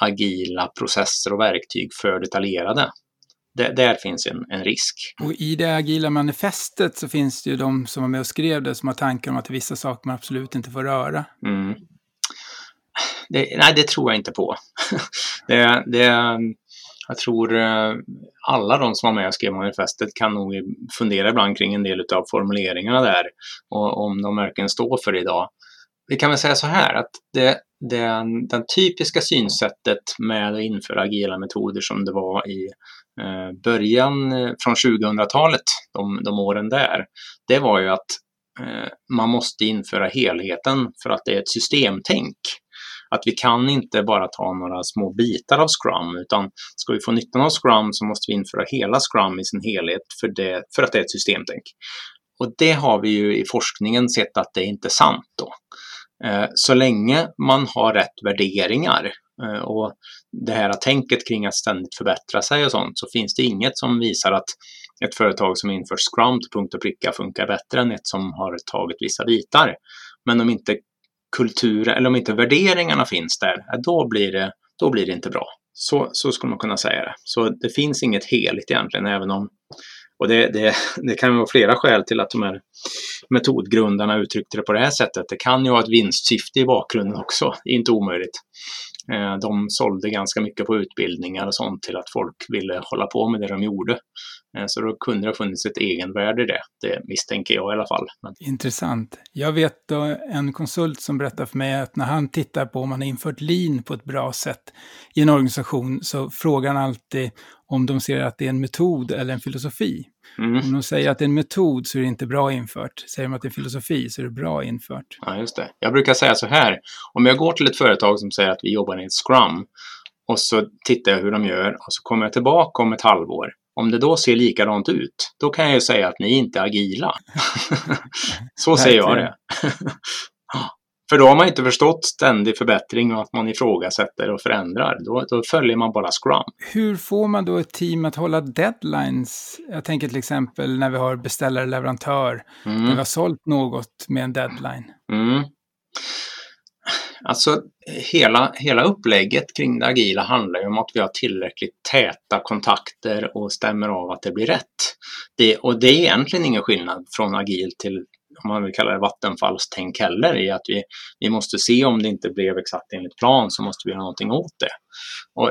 agila processer och verktyg för detaljerade. Det, där finns en, en, risk. Och i det agila manifestet så finns det ju de som var med och skrev det som har tankar om att det är vissa saker man absolut inte får röra. Mm. Det, nej, det tror jag inte på. det, det, jag tror eh, alla de som var med och skrev manifestet kan nog fundera ibland kring en del av formuleringarna där och om de verkligen står för det idag. Vi kan väl säga så här att det, den, den typiska synsättet med att införa agila metoder som det var i eh, början eh, från 2000-talet, de, de åren där, det var ju att eh, man måste införa helheten för att det är ett systemtänk att vi kan inte bara ta några små bitar av Scrum, utan ska vi få nyttan av Scrum så måste vi införa hela Scrum i sin helhet för, det, för att det är ett systemtänk. Och det har vi ju i forskningen sett att det är inte sant då. Eh, så länge man har rätt värderingar eh, och det här tänket kring att ständigt förbättra sig och sånt så finns det inget som visar att ett företag som inför Scrum till punkt och pricka funkar bättre än ett som har tagit vissa bitar. Men om inte kulturen, eller om inte värderingarna finns där, då blir det, då blir det inte bra. Så, så skulle man kunna säga det. Så det finns inget heligt egentligen, även om och det, det, det kan vara flera skäl till att de här metodgrundarna uttryckte det på det här sättet. Det kan ju ha ett vinstsyfte i bakgrunden också, det är inte omöjligt. Eh, de sålde ganska mycket på utbildningar och sånt till att folk ville hålla på med det de gjorde. Eh, så då kunde det ha funnits ett egenvärde i det. Det misstänker jag i alla fall. Intressant. Jag vet då en konsult som berättar för mig att när han tittar på om man har infört lean på ett bra sätt i en organisation så frågar han alltid om de ser att det är en metod eller en filosofi. Mm. Om de säger att det är en metod så är det inte bra infört. Säger de att det är filosofi så är det bra infört. Ja, just det. Jag brukar säga så här. Om jag går till ett företag som säger att vi jobbar i ett scrum och så tittar jag hur de gör och så kommer jag tillbaka om ett halvår. Om det då ser likadant ut, då kan jag ju säga att ni inte är agila. så säger jag det. För då har man inte förstått ständig förbättring och att man ifrågasätter och förändrar. Då, då följer man bara Scrum. Hur får man då ett team att hålla deadlines? Jag tänker till exempel när vi har beställare leverantör, mm. när vi har sålt något med en deadline. Mm. Alltså hela, hela upplägget kring det agila handlar ju om att vi har tillräckligt täta kontakter och stämmer av att det blir rätt. Det, och det är egentligen ingen skillnad från agil till om man vill kalla det vattenfallstänk heller i att vi, vi måste se om det inte blev exakt enligt plan så måste vi göra någonting åt det. Och,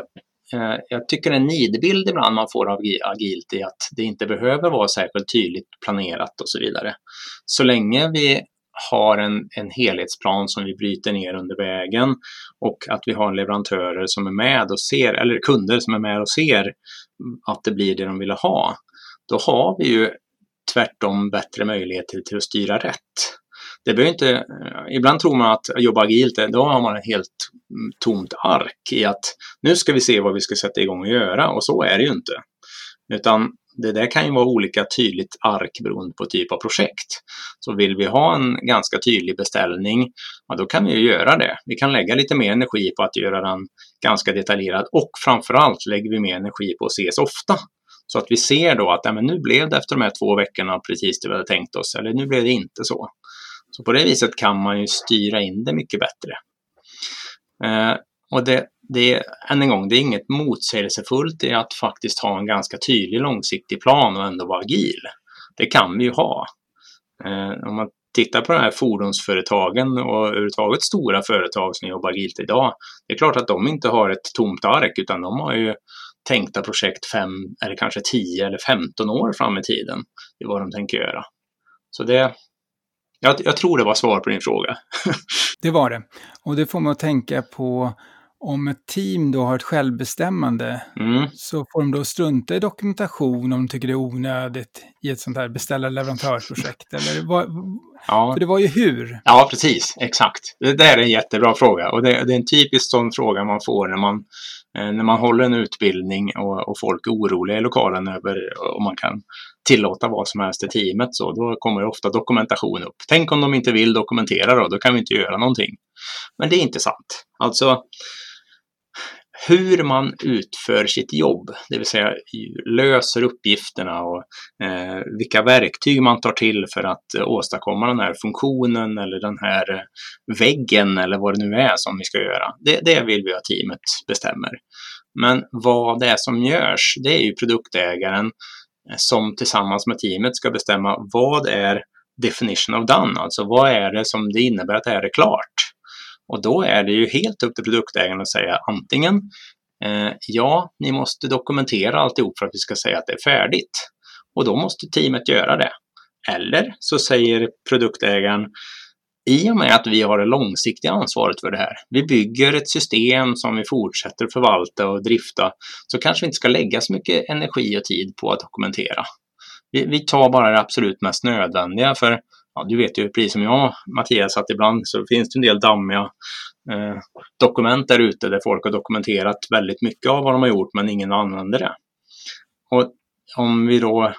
eh, jag tycker en nidbild ibland man får av agilt är att det inte behöver vara särskilt tydligt planerat och så vidare. Så länge vi har en, en helhetsplan som vi bryter ner under vägen och att vi har leverantörer som är med och ser, eller kunder som är med och ser att det blir det de vill ha, då har vi ju tvärtom bättre möjligheter till att styra rätt. Det behöver inte, eh, ibland tror man att jobba agilt, eh, då har man ett helt mm, tomt ark i att nu ska vi se vad vi ska sätta igång och göra och så är det ju inte. Utan det där kan ju vara olika tydligt ark beroende på typ av projekt. Så vill vi ha en ganska tydlig beställning, ja, då kan vi ju göra det. Vi kan lägga lite mer energi på att göra den ganska detaljerad och framförallt lägger vi mer energi på att ses ofta. Så att vi ser då att ja, men nu blev det efter de här två veckorna precis det vi hade tänkt oss, eller nu blev det inte så. Så på det viset kan man ju styra in det mycket bättre. Eh, och det, det, än en gång, det är inget motsägelsefullt i att faktiskt ha en ganska tydlig långsiktig plan och ändå vara agil. Det kan vi ju ha. Eh, om man tittar på de här fordonsföretagen och överhuvudtaget stora företag som jobbar agilt idag. Det är klart att de inte har ett tomt ark utan de har ju tänkta projekt fem eller kanske 10 eller 15 år fram i tiden i vad de tänker göra. Så det, jag, jag tror det var svar på din fråga. det var det. Och det får man att tänka på om ett team då har ett självbestämmande mm. så får de då strunta i dokumentation om de tycker det är onödigt i ett sånt här? Eller vad, ja. För det var ju hur. Ja, precis. Exakt. Det där är en jättebra fråga och det, det är en typisk sån fråga man får när man, Eh, när man håller en utbildning och, och folk är oroliga i lokalen över om man kan tillåta vad som helst i teamet. Så då kommer ofta dokumentation upp. Tänk om de inte vill dokumentera då, då kan vi inte göra någonting. Men det är inte sant. Alltså, hur man utför sitt jobb, det vill säga löser uppgifterna och eh, vilka verktyg man tar till för att eh, åstadkomma den här funktionen eller den här väggen eller vad det nu är som vi ska göra. Det, det vill vi att teamet bestämmer. Men vad det är som görs, det är ju produktägaren eh, som tillsammans med teamet ska bestämma vad är definition of done, alltså vad är det som det innebär att det här är klart. Och då är det ju helt upp till produktägaren att säga antingen eh, ja, ni måste dokumentera alltihop för att vi ska säga att det är färdigt. Och då måste teamet göra det. Eller så säger produktägaren i och med att vi har det långsiktiga ansvaret för det här, vi bygger ett system som vi fortsätter förvalta och drifta, så kanske vi inte ska lägga så mycket energi och tid på att dokumentera. Vi, vi tar bara det absolut mest nödvändiga, för ja, du vet ju precis som jag Mattias att ibland så finns det en del dammiga eh, dokument där ute där folk har dokumenterat väldigt mycket av vad de har gjort men ingen använder det. Och om vi då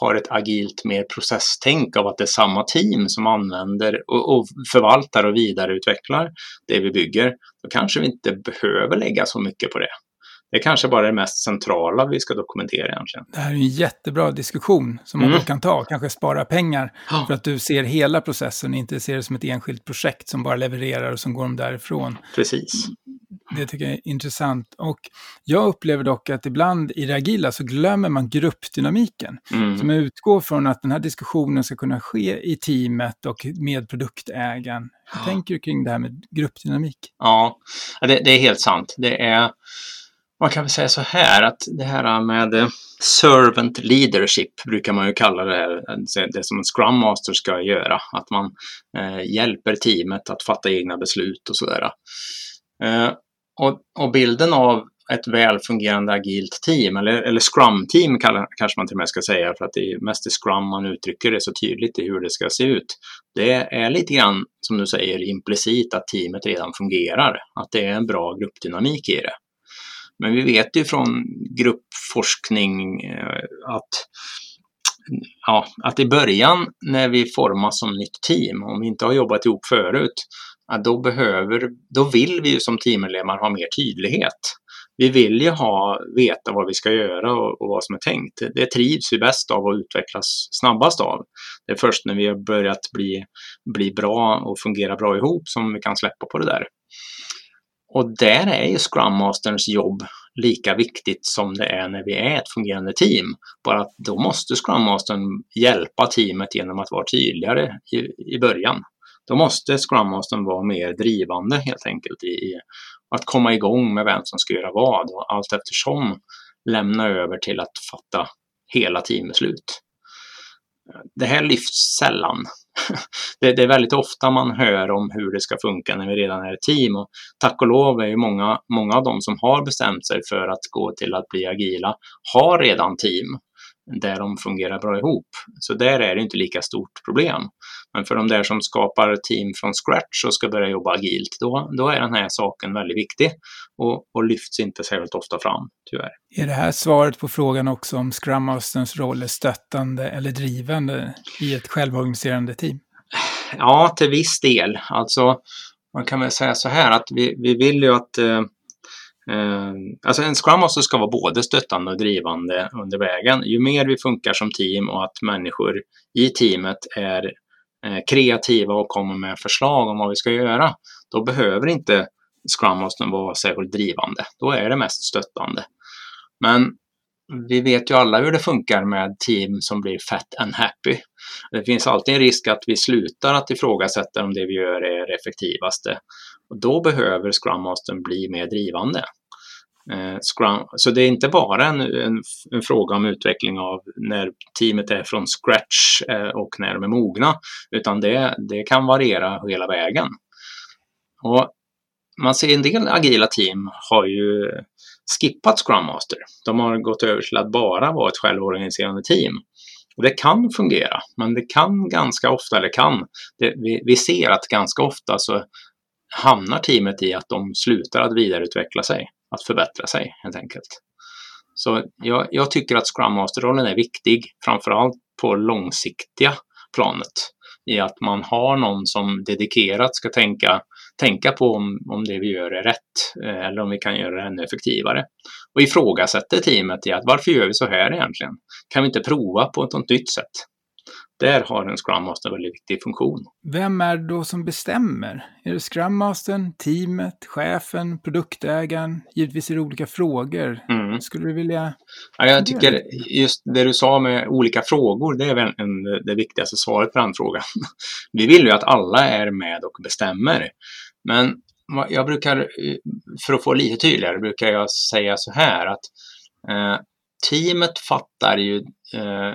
har ett agilt mer processtänk av att det är samma team som använder och, och förvaltar och vidareutvecklar det vi bygger, då kanske vi inte behöver lägga så mycket på det det är kanske bara det mest centrala vi ska dokumentera egentligen. Det här är en jättebra diskussion som man mm. kan ta, kanske spara pengar oh. för att du ser hela processen och inte ser det som ett enskilt projekt som bara levererar och som går därifrån. Precis. Det tycker jag är intressant. Och jag upplever dock att ibland i det agila så glömmer man gruppdynamiken. Mm. Som utgår från att den här diskussionen ska kunna ske i teamet och med produktägaren. Hur ja. tänker du kring det här med gruppdynamik? Ja, det, det är helt sant. Det är man kan väl säga så här att det här med eh, servant leadership brukar man ju kalla det, eh, det som en scrum master ska göra. Att man eh, hjälper teamet att fatta egna beslut och sådär. Och, och, bilden av ett väl fungerande agilt team, eller, eller scrum-team kanske man till och med ska säga, för att det är mest i scrum man uttrycker det så tydligt i hur det ska se ut. Det är lite grann, som du säger, implicit att teamet redan fungerar, att det är en bra gruppdynamik i det. Men vi vet ju från gruppforskning eh, att, ja, att i början när vi formas som nytt team, om vi inte har jobbat ihop förut, då, behöver, då vill vi ju som teammedlemmar ha mer tydlighet. Vi vill ju ha, veta vad vi ska göra och, och, vad som är tänkt. Det trivs vi bäst av och utvecklas snabbast av. Det är först när vi har börjat bli, bli bra och fungera bra ihop som vi kan släppa på det där. Och där är ju Scrum Masterns jobb lika viktigt som det är när vi är ett fungerande team. Bara att då måste Scrum Mastern hjälpa teamet genom att vara tydligare i, i början. Då måste Scrum Mastern vara mer drivande helt enkelt i, i att komma igång med vem som ska göra vad och allt eftersom lämna över till att fatta hela teambeslut. Det här lyfts sällan det, det, är väldigt ofta man hör om hur det ska funka när vi redan är ett team. Och tack och lov är ju många, många av dem som har bestämt sig för att gå till att bli agila har redan team där de fungerar bra ihop. Så där är det inte lika stort problem. Men för de där som skapar team från scratch och ska börja jobba agilt, då, då är den här saken väldigt viktig och, och lyfts inte särskilt ofta fram, tyvärr. Är det här svaret på frågan också om Scrum Masters roll är stöttande eller drivande i ett självorganiserande team? Ja, till viss del. Alltså, man kan väl säga så här att vi, vi vill ju att eh, Eh, Ehm, alltså en Scrum Master ska vara både stöttande och drivande under vägen. Ju mer vi funkar som team och att människor i teamet är eh, kreativa och kommer med förslag om vad vi ska göra, då behöver inte Scrum Master vara särskilt drivande. Då är det mest stöttande. Men vi vet ju alla hur det funkar med team som blir fat and happy. Det finns alltid en risk att vi slutar att ifrågasätta om det vi gör är det effektivaste. Och då behöver Scrum Mastern bli mer drivande. Eh, Scrum, så det är inte bara en, en, en, fråga om utveckling av när teamet är från scratch eh, och när de är mogna, utan det, det kan variera hela vägen. Och man ser en del agila team har ju skippat Scrum Master. De har gått över till att bara vara ett självorganiserande team. Och det kan fungera, men det kan ganska ofta, eller kan, det, vi, vi ser att ganska ofta så hamnar teamet i att de slutar att vidareutveckla sig, att förbättra sig helt enkelt. Så jag, jag tycker att Scrum Master-rollen är viktig, framförallt på långsiktiga planet. I att man har någon som dedikerat ska tänka, tänka på om, om det vi gör är rätt eh, eller om vi kan göra det ännu effektivare. Och ifrågasätter teamet i att varför gör vi så här egentligen? Kan vi inte prova på ett något nytt sätt? där har en Scrum Master en väldigt viktig funktion. Vem är det då som bestämmer? Är det Scrum Mastern, teamet, chefen, produktägaren? Givetvis är det olika frågor. Mm. Skulle du vilja... Ja, jag tycker just det du sa med olika frågor, det är väl en, det viktigaste svaret på den frågan. Vi vill ju att alla är med och bestämmer. Men jag brukar, eh, för att få lite tydligare, brukar jag säga så här att eh, teamet fattar ju, eh,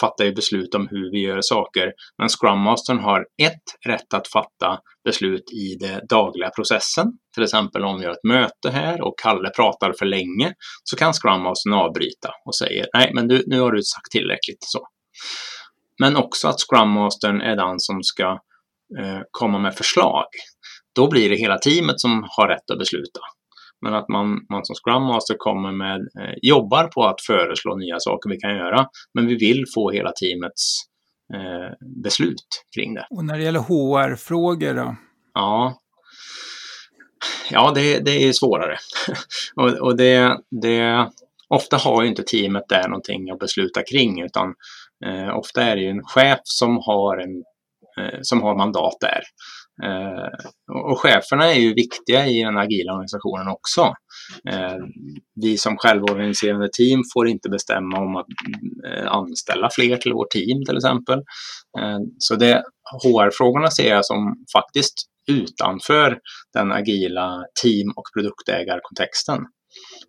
fattar ju beslut om hur vi gör saker, men Scrum Mastern har ett rätt att fatta beslut i den dagliga processen. Till exempel om vi har ett möte här och Kalle pratar för länge så kan Scrum Mastern avbryta och säga nej, men du, nu har du sagt tillräckligt. så. Men också att Scrum Mastern är den som ska eh, komma med förslag. Då blir det hela teamet som har rätt att besluta. Men att man, man som Scrum Master kommer med, eh, jobbar på att föreslå nya saker vi kan göra. Men vi vill få hela teamets eh, beslut kring det. Och när det gäller HR-frågor då? Ja, ja det, det är svårare. och, och det, det, ofta har ju inte teamet där någonting att besluta kring utan eh, ofta är det ju en chef som har, en, eh, som har mandat där. Eh, och cheferna är ju viktiga i den agila organisationen också. Eh, vi som självorganiserande team får inte bestämma om att eh, anställa fler till vårt team till exempel. Eh, så det HR-frågorna ser jag som faktiskt utanför den agila team och produktägarkontexten.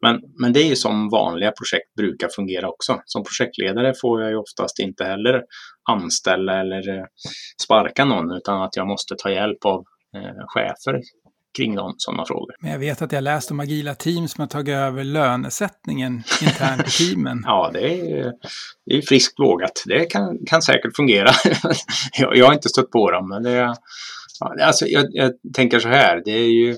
Men, men det är ju som vanliga projekt brukar fungera också. Som projektledare får jag ju oftast inte heller anställa eller eh, sparka någon utan att jag måste ta hjälp av eh, chefer kring de sådana frågor. Men jag vet att jag läst om agila team som har tagit över lönesättningen internt i teamen. ja, det är, det är friskt vågat. Det kan, kan säkert fungera. jag, jag, har inte stött på dem, men det är, alltså, jag, jag tänker så här, det är ju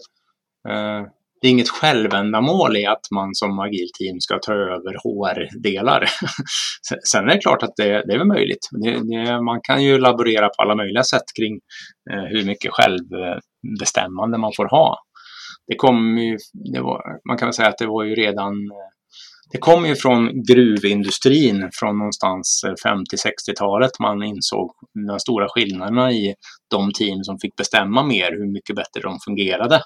eh, det är inget självändamål i att man som agil team ska ta över HR-delar. Sen är det klart att det, det är väl möjligt. Det, det, man kan ju laborera på alla möjliga sätt kring eh, hur mycket självbestämmande man får ha. Det kom ju, det var, man kan väl säga att det var ju redan eh, det kom ju från gruvindustrin från någonstans eh, 50-60-talet man insåg de stora skillnaderna i de team som fick bestämma mer, hur mycket bättre de fungerade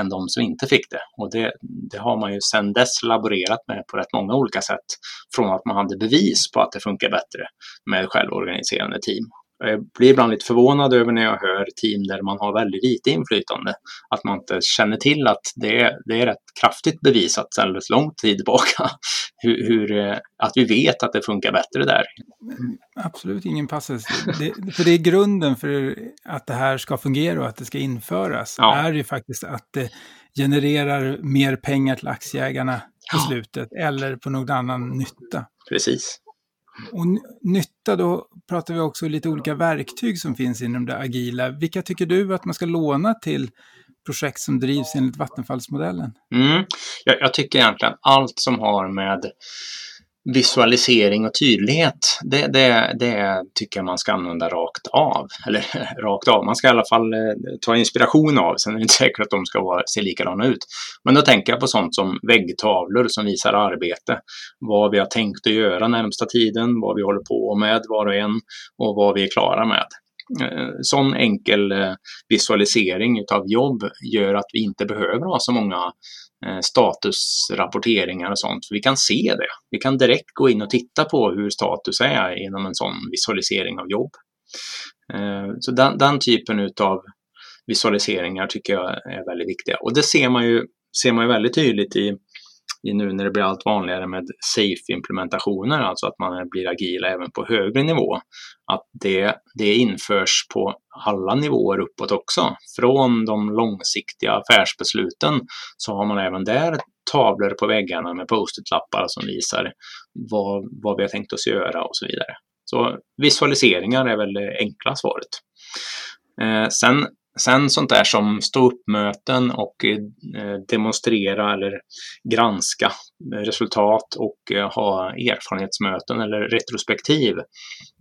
än de som inte fick det. Och det, det har man ju sedan dess laborerat med på rätt många olika sätt. Från att man hade bevis på att det funkar bättre med självorganiserande team jag blir ibland lite förvånad över när jag hör team där man har väldigt lite inflytande. Att man inte känner till att det är, det är rätt kraftigt bevisat sedan lång tid tillbaka. Hur, hur, eh, att vi vet att det funkar bättre där. Absolut ingen passus. Det, för det är grunden för att det här ska fungera och att det ska införas. Ja. är ju faktiskt att det genererar mer pengar till aktieägarna på slutet eller på någon annan nytta. Precis. Och nytta, då pratar vi också lite olika verktyg som finns inom det agila. Vilka tycker du att man ska låna till projekt som drivs enligt Vattenfallsmodellen? Mm. Jag, jag tycker egentligen allt som har med visualisering och tydlighet, det, det, det tycker jag man ska använda rakt av. Eller rakt av, man ska i alla fall eh, ta inspiration av, sen är det inte säkert att de ska vara, se likadana ut. Men då tänker jag på sånt som väggtavlor som visar arbete, vad vi har tänkt att göra närmsta tiden, vad vi håller på med var och en och vad vi är klara med. Eh, sån enkel eh, visualisering utav jobb gör att vi inte behöver ha så många Eh, statusrapporteringar och sånt. För vi kan se det. Vi kan direkt gå in och titta på hur status är genom en sån visualisering av jobb. Eh, så den, den typen av visualiseringar tycker jag är väldigt viktiga. Och det ser man ju, ser man ju väldigt tydligt i nu när det blir allt vanligare med SAFE-implementationer, alltså att man blir agila även på högre nivå, att det, det införs på alla nivåer uppåt också. Från de långsiktiga affärsbesluten så har man även där tavlor på väggarna med post-it-lappar som visar vad, vad vi har tänkt oss göra och så vidare. Så visualiseringar är väl det enkla svaret. Eh, sen Sen sånt där som stå upp-möten och eh, demonstrera eller granska resultat och eh, ha erfarenhetsmöten eller retrospektiv.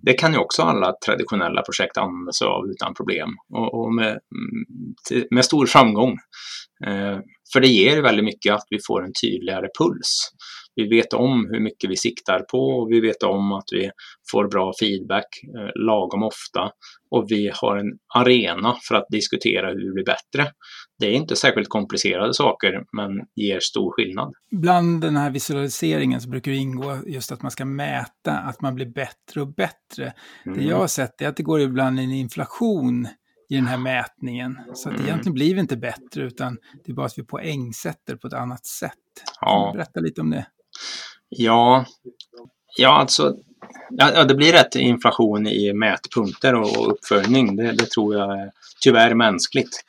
Det kan ju också alla traditionella projekt använda sig av utan problem och, med, mm, med stor framgång. Eh, för det ger väldigt mycket att vi får en tydligare puls vi vet om hur mycket vi siktar på och vi vet om att vi får bra feedback eh, lagom ofta och vi har en arena för att diskutera hur vi blir bättre. Det är inte särskilt komplicerade saker men ger stor skillnad. Bland den här visualiseringen så brukar det ingå just att man ska mäta att man blir bättre och bättre. Mm. Det jag har sett är att det går ibland en inflation i den här mätningen. Så att mm. egentligen blir vi inte bättre utan det är bara att vi poängsätter på ett annat sätt. Ja. Berätta lite om det? Ja, ja alltså ja, det blir rätt inflation i mätpunkter och uppföljning. Det, det tror jag är tyvärr mänskligt.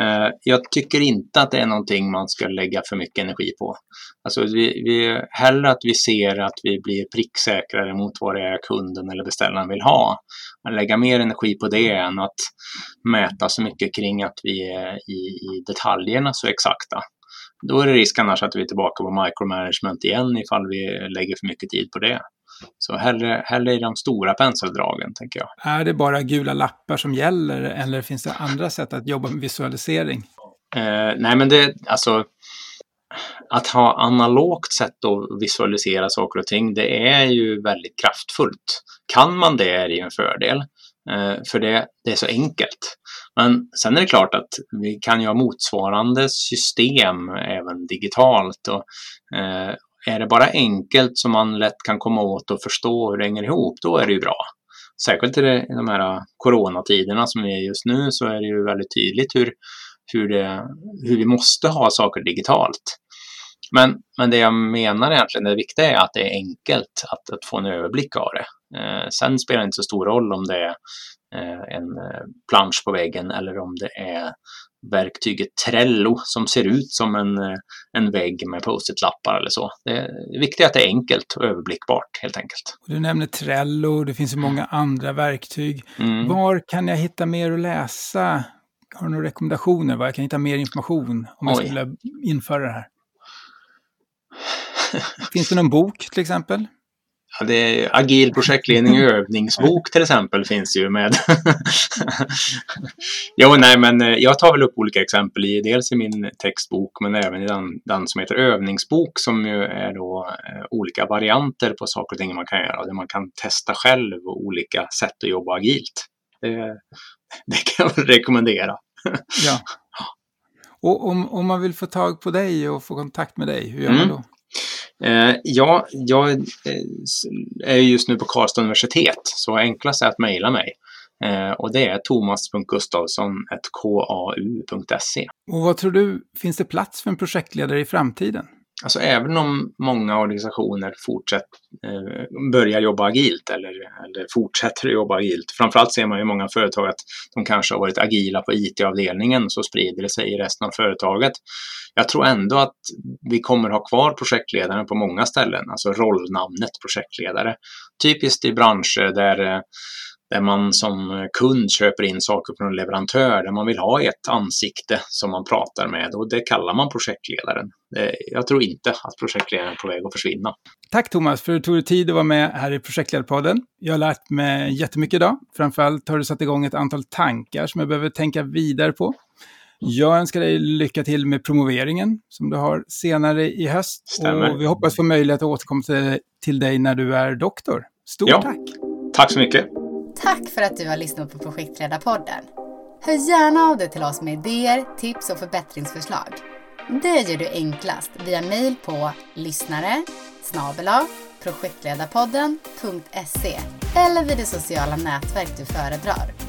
Eh, jag tycker inte att det är någonting man ska lägga för mycket energi på. Alltså vi, vi, hellre att vi ser att vi blir pricksäkrare mot vad det är kunden eller beställaren vill ha. Att lägga mer energi på det än att mäta så mycket kring att vi är i, i detaljerna så exakta. Då är det risk annars att vi är tillbaka på micromanagement igen ifall vi lägger för mycket tid på det. Så hellre, hellre i de stora penseldragen, tänker jag. Är det bara gula lappar som gäller eller finns det andra sätt att jobba med visualisering? Eh, nej, men det, alltså, att ha analogt sätt att visualisera saker och ting, det är ju väldigt kraftfullt. Kan man det är det ju en fördel. För det, det är så enkelt. Men sen är det klart att vi kan ju ha motsvarande system även digitalt. Och, eh, är det bara enkelt som man lätt kan komma åt och förstå hur det hänger ihop, då är det ju bra. Särskilt i de här coronatiderna som vi är just nu så är det ju väldigt tydligt hur, hur, det, hur vi måste ha saker digitalt. Men, men det jag menar egentligen, det viktiga är att det är enkelt att, att få en överblick av det. Eh, sen spelar det inte så stor roll om det är en eh, plansch på väggen eller om det är verktyget Trello som ser ut som en, eh, en vägg med post-it-lappar eller så. Det viktiga är att det är enkelt och överblickbart helt enkelt. Du nämner Trello, det finns ju många andra verktyg. Mm. Var kan jag hitta mer att läsa? Har du några rekommendationer var jag kan hitta mer information om jag skulle införa det här? Finns det någon bok till exempel? Ja, det är agil projektledning och övningsbok till exempel finns ju med. jo, nej, men eh, jag tar väl upp olika exempel i dels i min textbok men även i den, den som heter övningsbok som ju är då eh, olika varianter på saker och ting man kan göra där man kan testa själv olika sätt att jobba agilt. Det, det kan jag rekommendera. ja. Och om, om man vill få tag på dig och få kontakt med dig, hur gör mm. man då? Eh, ja, jag eh, är just nu på Karlstad universitet, så enklast är att mejla mig. Eh, och det är thomas.gustavsson.kau.se. Och vad tror du, finns det plats för en projektledare i framtiden? Alltså även om många organisationer fortsätt, eh, börjar jobba agilt eller, eller fortsätter att jobba agilt. Framförallt ser man i många företag att de kanske har varit agila på IT-avdelningen så sprider det sig i resten av företaget. Jag tror ändå att vi kommer ha kvar projektledaren på många ställen, alltså rollnamnet projektledare. Typiskt i branscher där eh, där man som kund köper in saker från en leverantör, där man vill ha ett ansikte som man pratar med och det kallar man projektledaren. Jag tror inte att projektledaren är på väg att försvinna. Tack Thomas för att du tog dig tid att vara med här i Projektledarpodden. Jag har lärt mig jättemycket idag. Framförallt har du satt igång ett antal tankar som jag behöver tänka vidare på. Jag önskar dig lycka till med promoveringen som du har senare i höst. Stämmer. Och vi hoppas få möjlighet att återkomma till dig när du är doktor. Stort ja. tack! Tack så mycket! Tack för att du har lyssnat på Projektledarpodden. Hör gärna av dig till oss med idéer, tips och förbättringsförslag. Det gör du enklast via mejl på lyssnare projektledarpodden.se eller vid det sociala nätverk du föredrar.